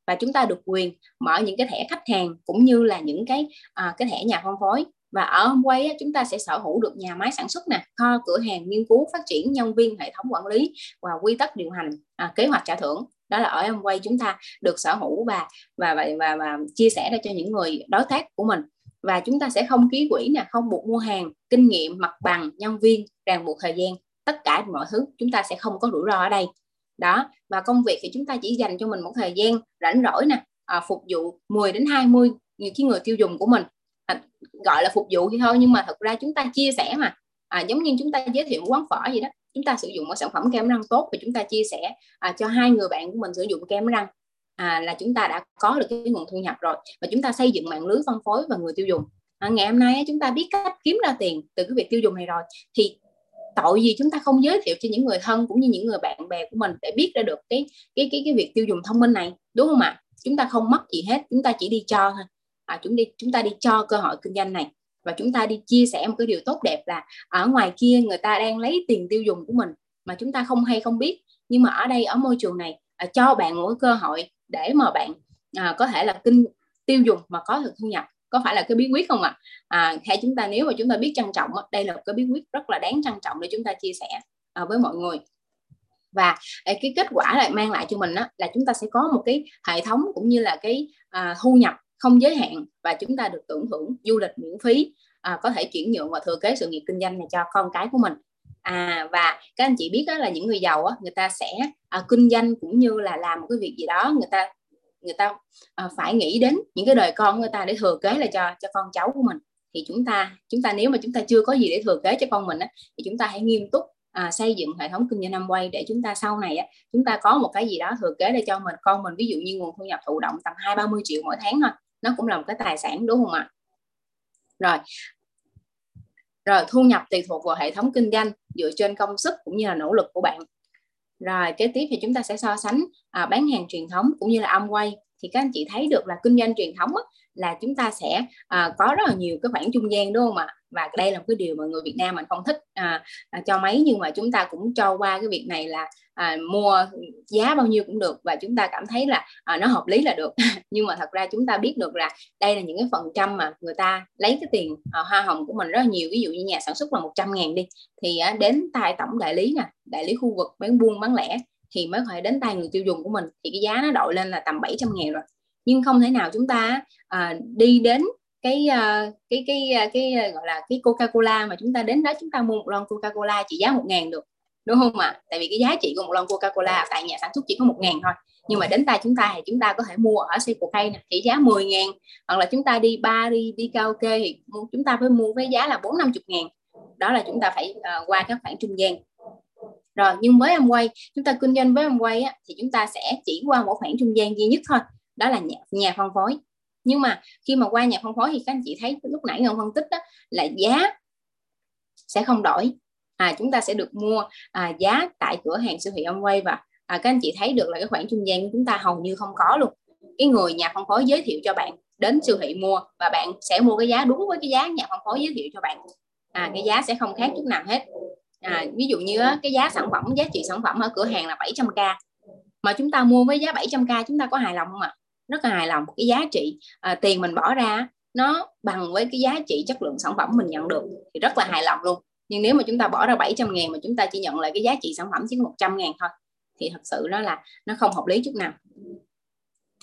và chúng ta được quyền mở những cái thẻ khách hàng cũng như là những cái à, cái thẻ nhà phân phối. Và ở Amway á, chúng ta sẽ sở hữu được nhà máy sản xuất nè kho cửa hàng nghiên cứu phát triển nhân viên hệ thống quản lý và quy tắc điều hành à, kế hoạch trả thưởng. Đó là ở Amway chúng ta được sở hữu và và và, và, và chia sẻ ra cho những người đối tác của mình. Và chúng ta sẽ không ký quỹ nè không buộc mua hàng kinh nghiệm mặt bằng nhân viên ràng buộc thời gian tất cả mọi thứ chúng ta sẽ không có rủi ro ở đây. Đó và công việc thì chúng ta chỉ dành cho mình một thời gian rảnh rỗi nè à, phục vụ 10 đến 20 những cái người tiêu dùng của mình. À, gọi là phục vụ thì thôi nhưng mà thật ra chúng ta chia sẻ mà. À, giống như chúng ta giới thiệu quán phở gì đó chúng ta sử dụng một sản phẩm kem răng tốt và chúng ta chia sẻ à, cho hai người bạn của mình sử dụng kem răng. À, là chúng ta đã có được cái nguồn thu nhập rồi và chúng ta xây dựng mạng lưới phân phối và người tiêu dùng. À, ngày hôm nay chúng ta biết cách kiếm ra tiền từ cái việc tiêu dùng này rồi. Thì tội gì chúng ta không giới thiệu cho những người thân cũng như những người bạn bè của mình để biết ra được cái cái cái cái việc tiêu dùng thông minh này đúng không ạ? Chúng ta không mất gì hết chúng ta chỉ đi cho thôi. À, chúng đi chúng ta đi cho cơ hội kinh doanh này và chúng ta đi chia sẻ một cái điều tốt đẹp là ở ngoài kia người ta đang lấy tiền tiêu dùng của mình mà chúng ta không hay không biết. Nhưng mà ở đây ở môi trường này à, cho bạn một cơ hội để mà bạn à, có thể là kinh tiêu dùng mà có được thu nhập có phải là cái bí quyết không ạ à? à, hay chúng ta nếu mà chúng ta biết trân trọng đây là một cái bí quyết rất là đáng trân trọng để chúng ta chia sẻ à, với mọi người và cái kết quả lại mang lại cho mình đó, là chúng ta sẽ có một cái hệ thống cũng như là cái à, thu nhập không giới hạn và chúng ta được tưởng thưởng du lịch miễn phí à, có thể chuyển nhượng và thừa kế sự nghiệp kinh doanh này cho con cái của mình à và các anh chị biết đó là những người giàu á, người ta sẽ à, kinh doanh cũng như là làm một cái việc gì đó người ta người ta à, phải nghĩ đến những cái đời con của người ta để thừa kế là cho cho con cháu của mình. Thì chúng ta chúng ta nếu mà chúng ta chưa có gì để thừa kế cho con mình á, thì chúng ta hãy nghiêm túc à, xây dựng hệ thống kinh doanh năm quay để chúng ta sau này á, chúng ta có một cái gì đó thừa kế để cho mình con mình ví dụ như nguồn thu nhập thụ động tầm hai ba mươi triệu mỗi tháng thôi nó cũng là một cái tài sản đúng không ạ? Rồi. Rồi thu nhập tùy thuộc vào hệ thống kinh doanh dựa trên công sức cũng như là nỗ lực của bạn rồi kế tiếp thì chúng ta sẽ so sánh à, bán hàng truyền thống cũng như là Amway. Thì các anh chị thấy được là kinh doanh truyền thống á, là chúng ta sẽ à, có rất là nhiều cái khoảng trung gian đúng không ạ? Và đây là một cái điều mà người Việt Nam mình không thích à, à, cho mấy nhưng mà chúng ta cũng cho qua cái việc này là à, mua giá bao nhiêu cũng được và chúng ta cảm thấy là à, nó hợp lý là được. *laughs* Nhưng mà thật ra chúng ta biết được là đây là những cái phần trăm mà người ta lấy cái tiền à, hoa hồng của mình rất là nhiều. Ví dụ như nhà sản xuất là 100 ngàn đi thì à, đến tay tổng đại lý nè đại lý khu vực bán buôn bán lẻ thì mới có thể đến tay người tiêu dùng của mình. Thì cái giá nó đội lên là tầm 700 ngàn rồi nhưng không thể nào chúng ta à, đi đến cái uh, cái cái à, cái, à, gọi là cái Coca Cola mà chúng ta đến đó chúng ta mua một lon Coca Cola chỉ giá một ngàn được đúng không ạ? Tại vì cái giá trị của một lon Coca Cola tại nhà sản xuất chỉ có một ngàn thôi. Nhưng mà đến tay chúng ta thì chúng ta có thể mua ở Circle K này chỉ giá 10 ngàn. Hoặc là chúng ta đi ba đi đi karaoke thì chúng ta phải mua với giá là bốn năm chục ngàn. Đó là chúng ta phải uh, qua các khoản trung gian. Rồi nhưng với em quay chúng ta kinh doanh với Amway á, thì chúng ta sẽ chỉ qua một khoản trung gian duy nhất thôi đó là nhà, nhà phân phối. Nhưng mà khi mà qua nhà phân phối thì các anh chị thấy lúc nãy ngân phân tích đó là giá sẽ không đổi. À, chúng ta sẽ được mua à, giá tại cửa hàng siêu thị Amway và à, các anh chị thấy được là cái khoảng trung gian của chúng ta hầu như không có luôn. Cái người nhà phân phối giới thiệu cho bạn đến siêu thị mua và bạn sẽ mua cái giá đúng với cái giá nhà phân phối giới thiệu cho bạn. À, cái giá sẽ không khác chút nào hết. À, ví dụ như cái giá sản phẩm giá trị sản phẩm ở cửa hàng là 700k mà chúng ta mua với giá 700k chúng ta có hài lòng không ạ? Rất là hài lòng cái giá trị à, tiền mình bỏ ra nó bằng với cái giá trị chất lượng sản phẩm mình nhận được thì rất là hài lòng luôn. Nhưng nếu mà chúng ta bỏ ra 700 ngàn mà chúng ta chỉ nhận lại cái giá trị sản phẩm chỉ 100 ngàn thôi thì thật sự đó là nó không hợp lý chút nào.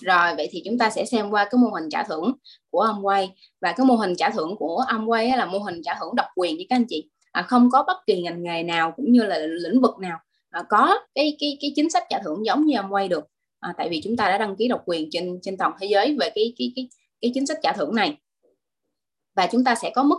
Rồi vậy thì chúng ta sẽ xem qua cái mô hình trả thưởng của Amway. Và cái mô hình trả thưởng của Amway là mô hình trả thưởng độc quyền với các anh chị. À, không có bất kỳ ngành nghề nào cũng như là lĩnh vực nào à, có cái cái cái chính sách trả thưởng giống như Amway được à, tại vì chúng ta đã đăng ký độc quyền trên trên toàn thế giới về cái cái cái cái chính sách trả thưởng này. Và chúng ta sẽ có mức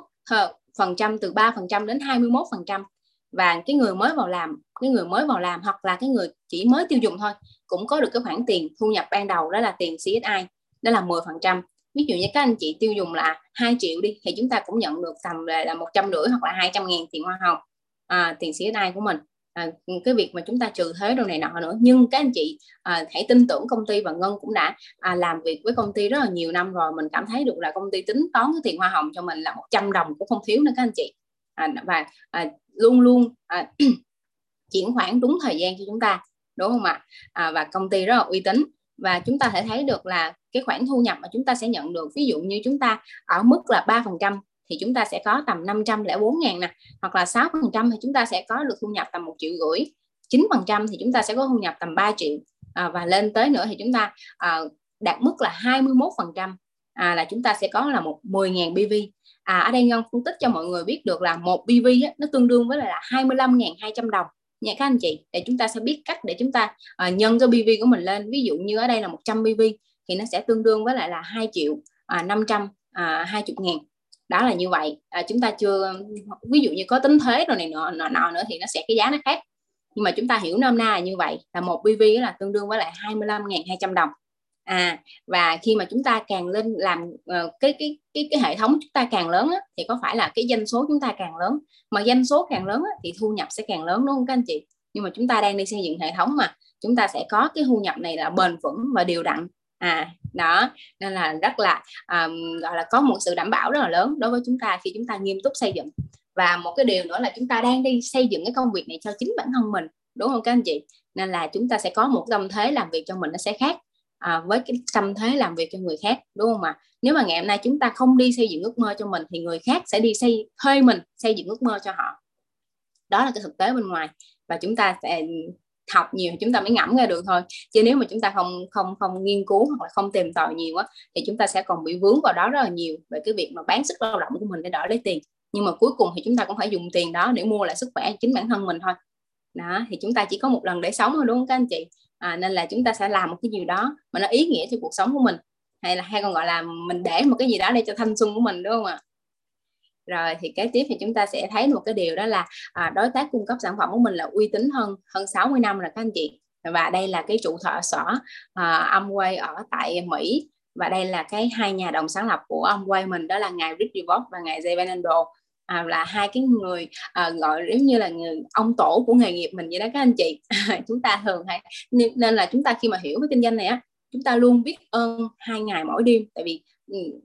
phần trăm từ 3% đến 21% và cái người mới vào làm cái người mới vào làm hoặc là cái người chỉ mới tiêu dùng thôi cũng có được cái khoản tiền thu nhập ban đầu đó là tiền CSI đó là 10% ví dụ như các anh chị tiêu dùng là 2 triệu đi thì chúng ta cũng nhận được tầm là một trăm rưỡi hoặc là 200 ngàn tiền hoa hồng à, tiền CSI của mình à, cái việc mà chúng ta trừ thuế đồ này nọ nữa. Nhưng các anh chị à, hãy tin tưởng công ty và ngân cũng đã à, làm việc với công ty rất là nhiều năm rồi. Mình cảm thấy được là công ty tính toán cái tiền hoa hồng cho mình là 100 đồng cũng không thiếu nữa các anh chị. À, và à, luôn luôn à, *clears throat* chuyển khoản đúng thời gian cho chúng ta đúng không ạ? À, và công ty rất là uy tín. Và chúng ta thể thấy được là cái khoản thu nhập mà chúng ta sẽ nhận được ví dụ như chúng ta ở mức là 3% thì chúng ta sẽ có tầm 504 ngàn nè hoặc là 6 phần trăm thì chúng ta sẽ có được thu nhập tầm một triệu rưỡi 9 phần trăm thì chúng ta sẽ có thu nhập tầm 3 triệu à, và lên tới nữa thì chúng ta à, đạt mức là 21 phần trăm à, là chúng ta sẽ có là một 10.000 BV à, ở đây Ngân phân tích cho mọi người biết được là một BV á, nó tương đương với là 25.200 đồng. Nha các anh chị để chúng ta sẽ biết cách để chúng ta à, nhân cái BV của mình lên. Ví dụ như ở đây là 100 BV thì nó sẽ tương đương với lại là 2 triệu à, 500 à, 20 ngàn đó là như vậy. À, chúng ta chưa ví dụ như có tính thuế rồi này nọ, nọ, nọ nữa thì nó sẽ cái giá nó khác. Nhưng mà chúng ta hiểu nôm na là như vậy là một BV là tương đương với lại 25.200 đồng. À và khi mà chúng ta càng lên làm uh, cái cái cái cái hệ thống chúng ta càng lớn á, thì có phải là cái doanh số chúng ta càng lớn. Mà doanh số càng lớn á, thì thu nhập sẽ càng lớn đúng không các anh chị? Nhưng mà chúng ta đang đi xây dựng hệ thống mà chúng ta sẽ có cái thu nhập này là bền vững và đều đặn à đó nên là rất là um, gọi là có một sự đảm bảo rất là lớn đối với chúng ta khi chúng ta nghiêm túc xây dựng. Và một cái điều nữa là chúng ta đang đi xây dựng cái công việc này cho chính bản thân mình đúng không các anh chị? Nên là chúng ta sẽ có một tâm thế làm việc cho mình nó sẽ khác à, với cái tâm thế làm việc cho người khác đúng không ạ? Nếu mà ngày hôm nay chúng ta không đi xây dựng ước mơ cho mình thì người khác sẽ đi xây thuê mình xây dựng ước mơ cho họ. Đó là cái thực tế bên ngoài. Và chúng ta sẽ học nhiều chúng ta mới ngẫm ra được thôi. Chứ nếu mà chúng ta không không không nghiên cứu hoặc là không tìm tòi nhiều á thì chúng ta sẽ còn bị vướng vào đó rất là nhiều về cái việc mà bán sức lao động của mình để đỡ lấy tiền. Nhưng mà cuối cùng thì chúng ta cũng phải dùng tiền đó để mua lại sức khỏe chính bản thân mình thôi. Đó thì chúng ta chỉ có một lần để sống thôi đúng không các anh chị? À, nên là chúng ta sẽ làm một cái gì đó mà nó ý nghĩa cho cuộc sống của mình. Hay là hay còn gọi là mình để một cái gì đó để cho thanh xuân của mình đúng không ạ? Rồi thì kế tiếp thì chúng ta sẽ thấy một cái điều đó là à, đối tác cung cấp sản phẩm của mình là uy tín hơn hơn 60 năm rồi các anh chị. Và đây là cái trụ sở sở à, Amway ở tại Mỹ. Và đây là cái hai nhà đồng sáng lập của Amway mình đó là ngài Rick DeVos và ngài Jay Venando à, là hai cái người à, gọi giống như là người ông tổ của nghề nghiệp mình vậy đó các anh chị. *laughs* Chúng ta thường hay nên là chúng ta khi mà hiểu cái kinh doanh này á chúng ta luôn biết ơn hai ngày mỗi đêm. Tại vì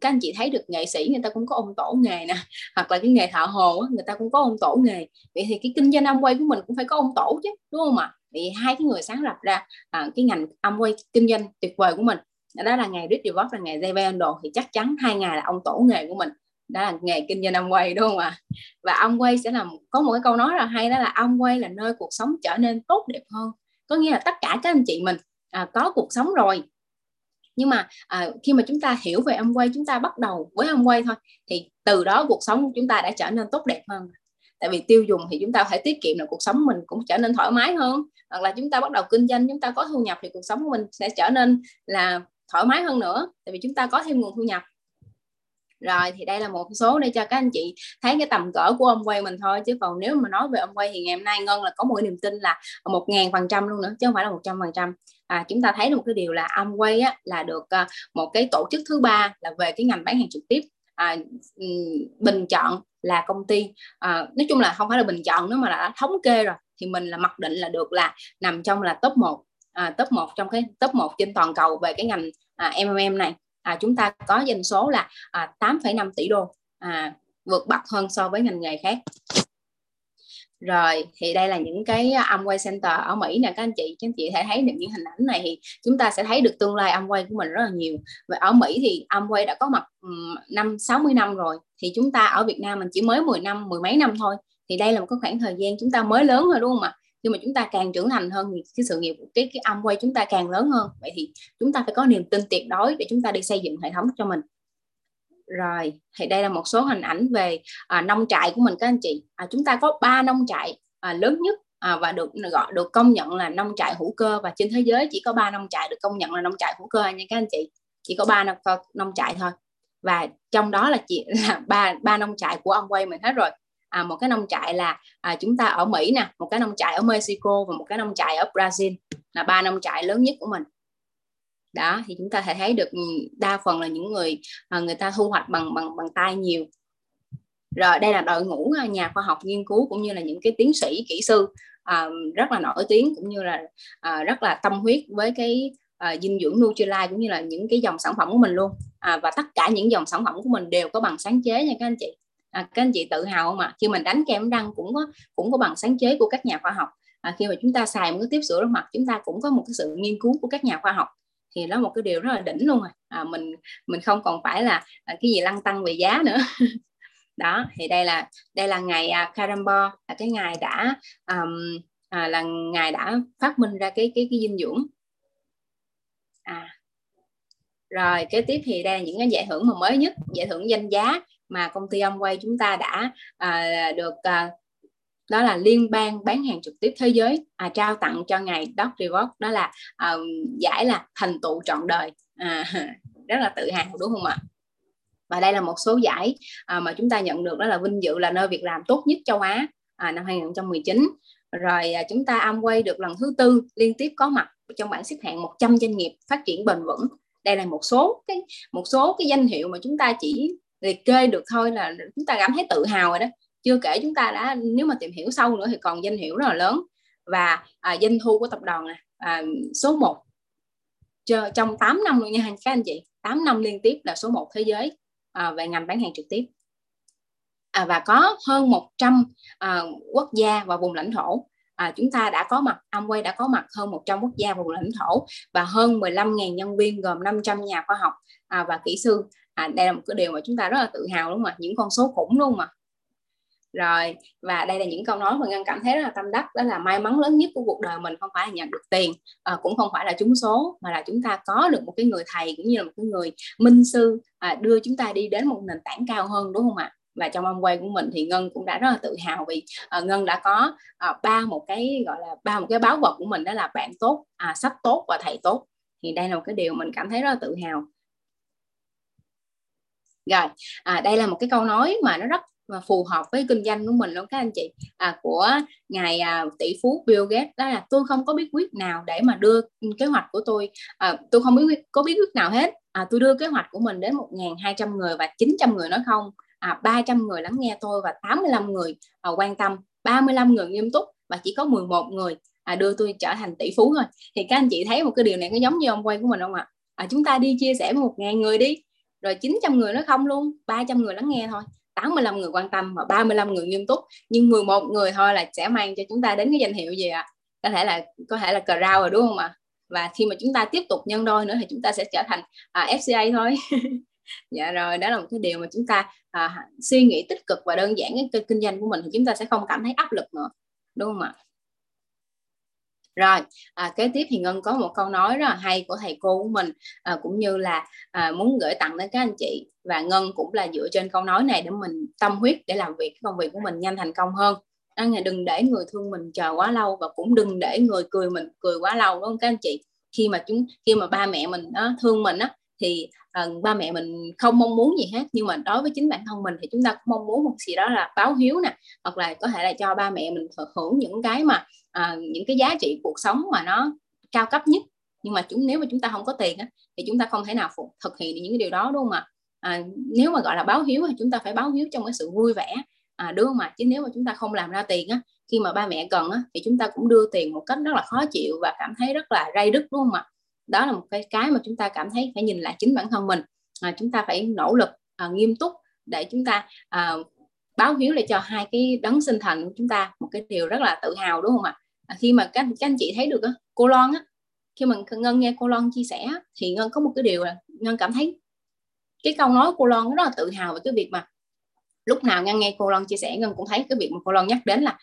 các anh chị thấy được nghệ sĩ người ta cũng có ông tổ nghề nè *laughs* hoặc là cái nghề thợ hồ người ta cũng có ông tổ nghề. Vậy thì cái kinh doanh âm quay của mình cũng phải có ông tổ chứ đúng không ạ? Vì hai cái người sáng lập ra à, cái ngành âm quay kinh doanh tuyệt vời của mình đó là ngày Rich DeVos và ngày Jay Vandal thì chắc chắn hai ngày là ông tổ nghề của mình đó là nghề kinh doanh ông quay đúng không ạ? Và ông quay sẽ làm có một cái câu nói là hay đó là ông quay là nơi cuộc sống trở nên tốt đẹp hơn. Có nghĩa là tất cả các anh chị mình à, có cuộc sống rồi nhưng mà à, khi mà chúng ta hiểu về ông quay chúng ta bắt đầu với ông quay thôi thì từ đó cuộc sống của chúng ta đã trở nên tốt đẹp hơn tại vì tiêu dùng thì chúng ta phải tiết kiệm là cuộc sống mình cũng trở nên thoải mái hơn. Hoặc là chúng ta bắt đầu kinh doanh chúng ta có thu nhập thì cuộc sống của mình sẽ trở nên là thoải mái hơn nữa tại vì chúng ta có thêm nguồn thu nhập. Rồi thì đây là một số để cho các anh chị thấy cái tầm cỡ của ông quay mình thôi chứ còn nếu mà nói về ông quay thì ngày hôm nay ngân là có một niềm tin là một ngàn phần trăm luôn nữa chứ không phải là một trăm phần trăm à, chúng ta thấy được một cái điều là ông quay á, là được à, một cái tổ chức thứ ba là về cái ngành bán hàng trực tiếp. À, bình chọn là công ty. À, nói chung là không phải là bình chọn nữa mà là đã thống kê rồi thì mình là mặc định là được là nằm trong là top 1 à, top 1 trong cái top 1 trên toàn cầu về cái ngành à, MMM này. À, chúng ta có doanh số là à, 8,5 tỷ đô à, vượt bậc hơn so với ngành nghề khác rồi, thì đây là những cái à, Amway Center ở Mỹ nè. Các anh chị, các anh chị thể thấy được những hình ảnh này thì chúng ta sẽ thấy được tương lai Amway của mình rất là nhiều. Và ở Mỹ thì Amway đã có mặt năm 60 năm rồi. Thì chúng ta ở Việt Nam mình chỉ mới 10 năm, mười mấy năm thôi. Thì đây là một cái khoảng thời gian chúng ta mới lớn thôi đúng không ạ? Nhưng mà chúng ta càng trưởng thành hơn thì cái sự nghiệp, cái cái âm quay chúng ta càng lớn hơn. Vậy thì chúng ta phải có niềm tin tuyệt đối để chúng ta đi xây dựng hệ thống cho mình rồi thì đây là một số hình ảnh về à, nông trại của mình các anh chị à, chúng ta có ba nông trại à, lớn nhất à, và được gọi được công nhận là nông trại hữu cơ và trên thế giới chỉ có ba nông trại được công nhận là nông trại hữu cơ nha các anh chị chỉ có ba nông, nông trại thôi và trong đó là chỉ là ba ba nông trại của ông quay mình hết rồi à, một cái nông trại là à, chúng ta ở Mỹ nè một cái nông trại ở Mexico và một cái nông trại ở Brazil là ba nông trại lớn nhất của mình đó thì chúng ta thể thấy được đa phần là những người à, người ta thu hoạch bằng bằng bằng tay nhiều. Rồi đây là đội ngũ à, nhà khoa học nghiên cứu cũng như là những cái tiến sĩ kỹ sư à, rất là nổi tiếng cũng như là à, rất là tâm huyết với cái à, dinh dưỡng Nutrilite cũng như là những cái dòng sản phẩm của mình luôn. À, và tất cả những dòng sản phẩm của mình đều có bằng sáng chế nha các anh chị. À, các anh chị tự hào không ạ? Khi mình đánh kem răng cũng có cũng có bằng sáng chế của các nhà khoa học. À, khi mà chúng ta xài một cái tiếp sữa rửa mặt chúng ta cũng có một cái sự nghiên cứu của các nhà khoa học thì đó là một cái điều rất là đỉnh luôn rồi. À, mình mình không còn phải là à, cái gì lăn tăng về giá nữa. *laughs* Đó thì đây là đây là ngày à, là cái ngày đã um, à, là ngài đã phát minh ra cái cái cái dinh dưỡng. À rồi kế tiếp thì đây là những cái giải thưởng mà mới nhất giải thưởng danh giá mà công ty Amway chúng ta đã à, được à, đó là liên bang bán hàng trực tiếp thế giới à, trao tặng cho ngài Doc Reward đó là à, giải là thành tựu trọn đời. À, *laughs* rất là tự hào đúng không ạ? Và đây là một số giải à, mà chúng ta nhận được đó là vinh dự là nơi việc làm tốt nhất châu Á à, năm 2019 rồi à, chúng ta Amway được lần thứ tư liên tiếp có mặt trong bảng xếp hạng 100 doanh nghiệp phát triển bền vững. Đây là một số cái một số cái danh hiệu mà chúng ta chỉ liệt kê được thôi là chúng ta cảm thấy tự hào rồi đó chưa kể chúng ta đã nếu mà tìm hiểu sâu nữa thì còn danh hiệu rất là lớn. Và à, doanh thu của tập đoàn này à, số 1 trong 8 năm luôn nha các anh chị. 8 năm liên tiếp là số 1 thế giới à, về ngành bán hàng trực tiếp. À, và có hơn 100 à, quốc gia và vùng lãnh thổ. À, chúng ta đã có mặt Amway đã có mặt hơn 100 quốc gia và vùng lãnh thổ và hơn 15.000 nhân viên gồm 500 nhà khoa học à, và kỹ sư. À, đây là một cái điều mà chúng ta rất là tự hào đúng không ạ những con số khủng luôn mà rồi và đây là những câu nói mà ngân cảm thấy rất là tâm đắc đó là may mắn lớn nhất của cuộc đời mình không phải là nhận được tiền à, cũng không phải là trúng số mà là chúng ta có được một cái người thầy cũng như là một cái người minh sư à, đưa chúng ta đi đến một nền tảng cao hơn đúng không ạ? Và trong âm quay của mình thì ngân cũng đã rất là tự hào vì uh, ngân đã có uh, ba một cái gọi là ba một cái báo vật của mình đó là bạn tốt à, sách tốt và thầy tốt. Thì đây là một cái điều mình cảm thấy rất là tự hào. Rồi à, đây là một cái câu nói mà nó rất và phù hợp với kinh doanh của mình luôn các anh chị. À, của ngài à, tỷ phú Bill Gates đó là tôi không có bí quyết nào để mà đưa kế hoạch của tôi à, tôi không biết có bí quyết nào hết. À, tôi đưa kế hoạch của mình đến 1.200 người và 900 người nói không. À, 300 người lắng nghe tôi và 85 người à, quan tâm. 35 người nghiêm túc và chỉ có 11 người à, đưa tôi trở thành tỷ phú thôi. Thì các anh chị thấy một cái điều này có giống như ông quay của mình không ạ? À, chúng ta đi chia sẻ với 1.000 người đi. Rồi 900 người nó không luôn 300 người lắng nghe thôi. 85 người quan tâm và 35 người nghiêm túc nhưng 11 người thôi là sẽ mang cho chúng ta đến cái danh hiệu gì ạ? À? có thể là có thể là cờ rau rồi đúng không ạ? Và khi mà chúng ta tiếp tục nhân đôi nữa thì chúng ta sẽ trở thành à, FCA thôi. *laughs* Dạ rồi đó là một cái điều mà chúng ta à, suy nghĩ tích cực và đơn giản cái kinh doanh của mình thì chúng ta sẽ không cảm thấy áp lực nữa. Đúng không ạ? Rồi à, kế tiếp thì ngân có một câu nói rất là hay của thầy cô của mình à, cũng như là à, muốn gửi tặng đến các anh chị. Và ngân cũng là dựa trên câu nói này để mình tâm huyết để làm việc công việc của mình nhanh thành công hơn. À, đừng để người thương mình chờ quá lâu và cũng đừng để người cười mình cười quá lâu đúng không các anh chị? Khi mà chúng khi mà ba mẹ mình đó, thương mình á thì uh, ba mẹ mình không mong muốn gì hết nhưng mà đối với chính bản thân mình thì chúng ta cũng mong muốn một gì đó là báo hiếu nè hoặc là có thể là cho ba mẹ mình hưởng những cái mà uh, những cái giá trị cuộc sống mà nó cao cấp nhất. Nhưng mà chúng nếu mà chúng ta không có tiền á, thì chúng ta không thể nào phục, thực hiện được những cái điều đó đúng không ạ? À, nếu mà gọi là báo hiếu thì chúng ta phải báo hiếu trong cái sự vui vẻ à, đúng không ạ? Chứ nếu mà chúng ta không làm ra tiền á khi mà ba mẹ cần á, thì chúng ta cũng đưa tiền một cách rất là khó chịu và cảm thấy rất là ray đứt đúng không ạ? Đó là một cái cái mà chúng ta cảm thấy phải nhìn lại chính bản thân mình. À, chúng ta phải nỗ lực à, nghiêm túc để chúng ta à, báo hiếu lại cho hai cái đấng sinh thành của chúng ta một cái điều rất là tự hào đúng không ạ? À, khi mà các, các anh chị thấy được á, cô Loan á khi mà ngân nghe cô Loan chia sẻ thì ngân có một cái điều là ngân cảm thấy cái câu nói cô Loan rất là tự hào về cái việc mà lúc nào ngân nghe cô Loan chia sẻ ngân cũng thấy cái việc mà cô Loan nhắc đến là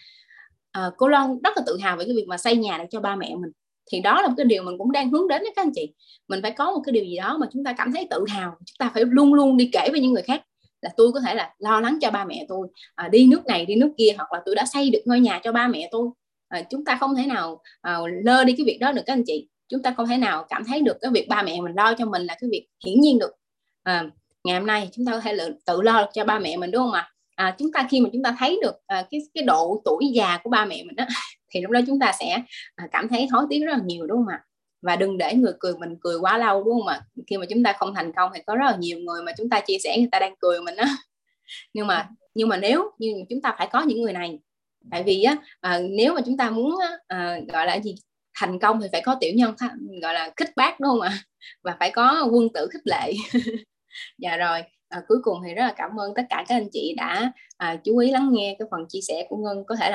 uh, cô Loan rất là tự hào về cái việc mà xây nhà để cho ba mẹ mình thì đó là một cái điều mình cũng đang hướng đến đấy các anh chị. Mình phải có một cái điều gì đó mà chúng ta cảm thấy tự hào. Chúng ta phải luôn luôn đi kể với những người khác là tôi có thể là lo lắng cho ba mẹ tôi. À, đi nước này đi nước kia hoặc là tôi đã xây được ngôi nhà cho ba mẹ tôi. À, chúng ta không thể nào à, lơ đi cái việc đó được các anh chị. Chúng ta không thể nào cảm thấy được cái việc ba mẹ mình lo cho mình là cái việc hiển nhiên được. À, ngày hôm nay chúng ta có thể tự lo cho ba mẹ mình đúng không ạ? À, chúng ta khi mà chúng ta thấy được à, cái cái độ tuổi già của ba mẹ mình đó thì lúc đó chúng ta sẽ à, cảm thấy hối tiếc rất là nhiều đúng không ạ? Và đừng để người cười mình cười quá lâu đúng không ạ? Khi mà chúng ta không thành công thì có rất là nhiều người mà chúng ta chia sẻ người ta đang cười mình á. *laughs* Nhưng mà nhưng mà nếu như chúng ta phải có những người này tại vì á à, nếu mà chúng ta muốn à, gọi là gì thành công thì phải có tiểu nhân gọi là khích bác đúng không ạ? *laughs* Và phải có quân tử khích lệ. *laughs* Dạ rồi à, cuối cùng thì rất là cảm ơn tất cả các anh chị đã à, chú ý lắng nghe cái phần chia sẻ của ngân. Có thể là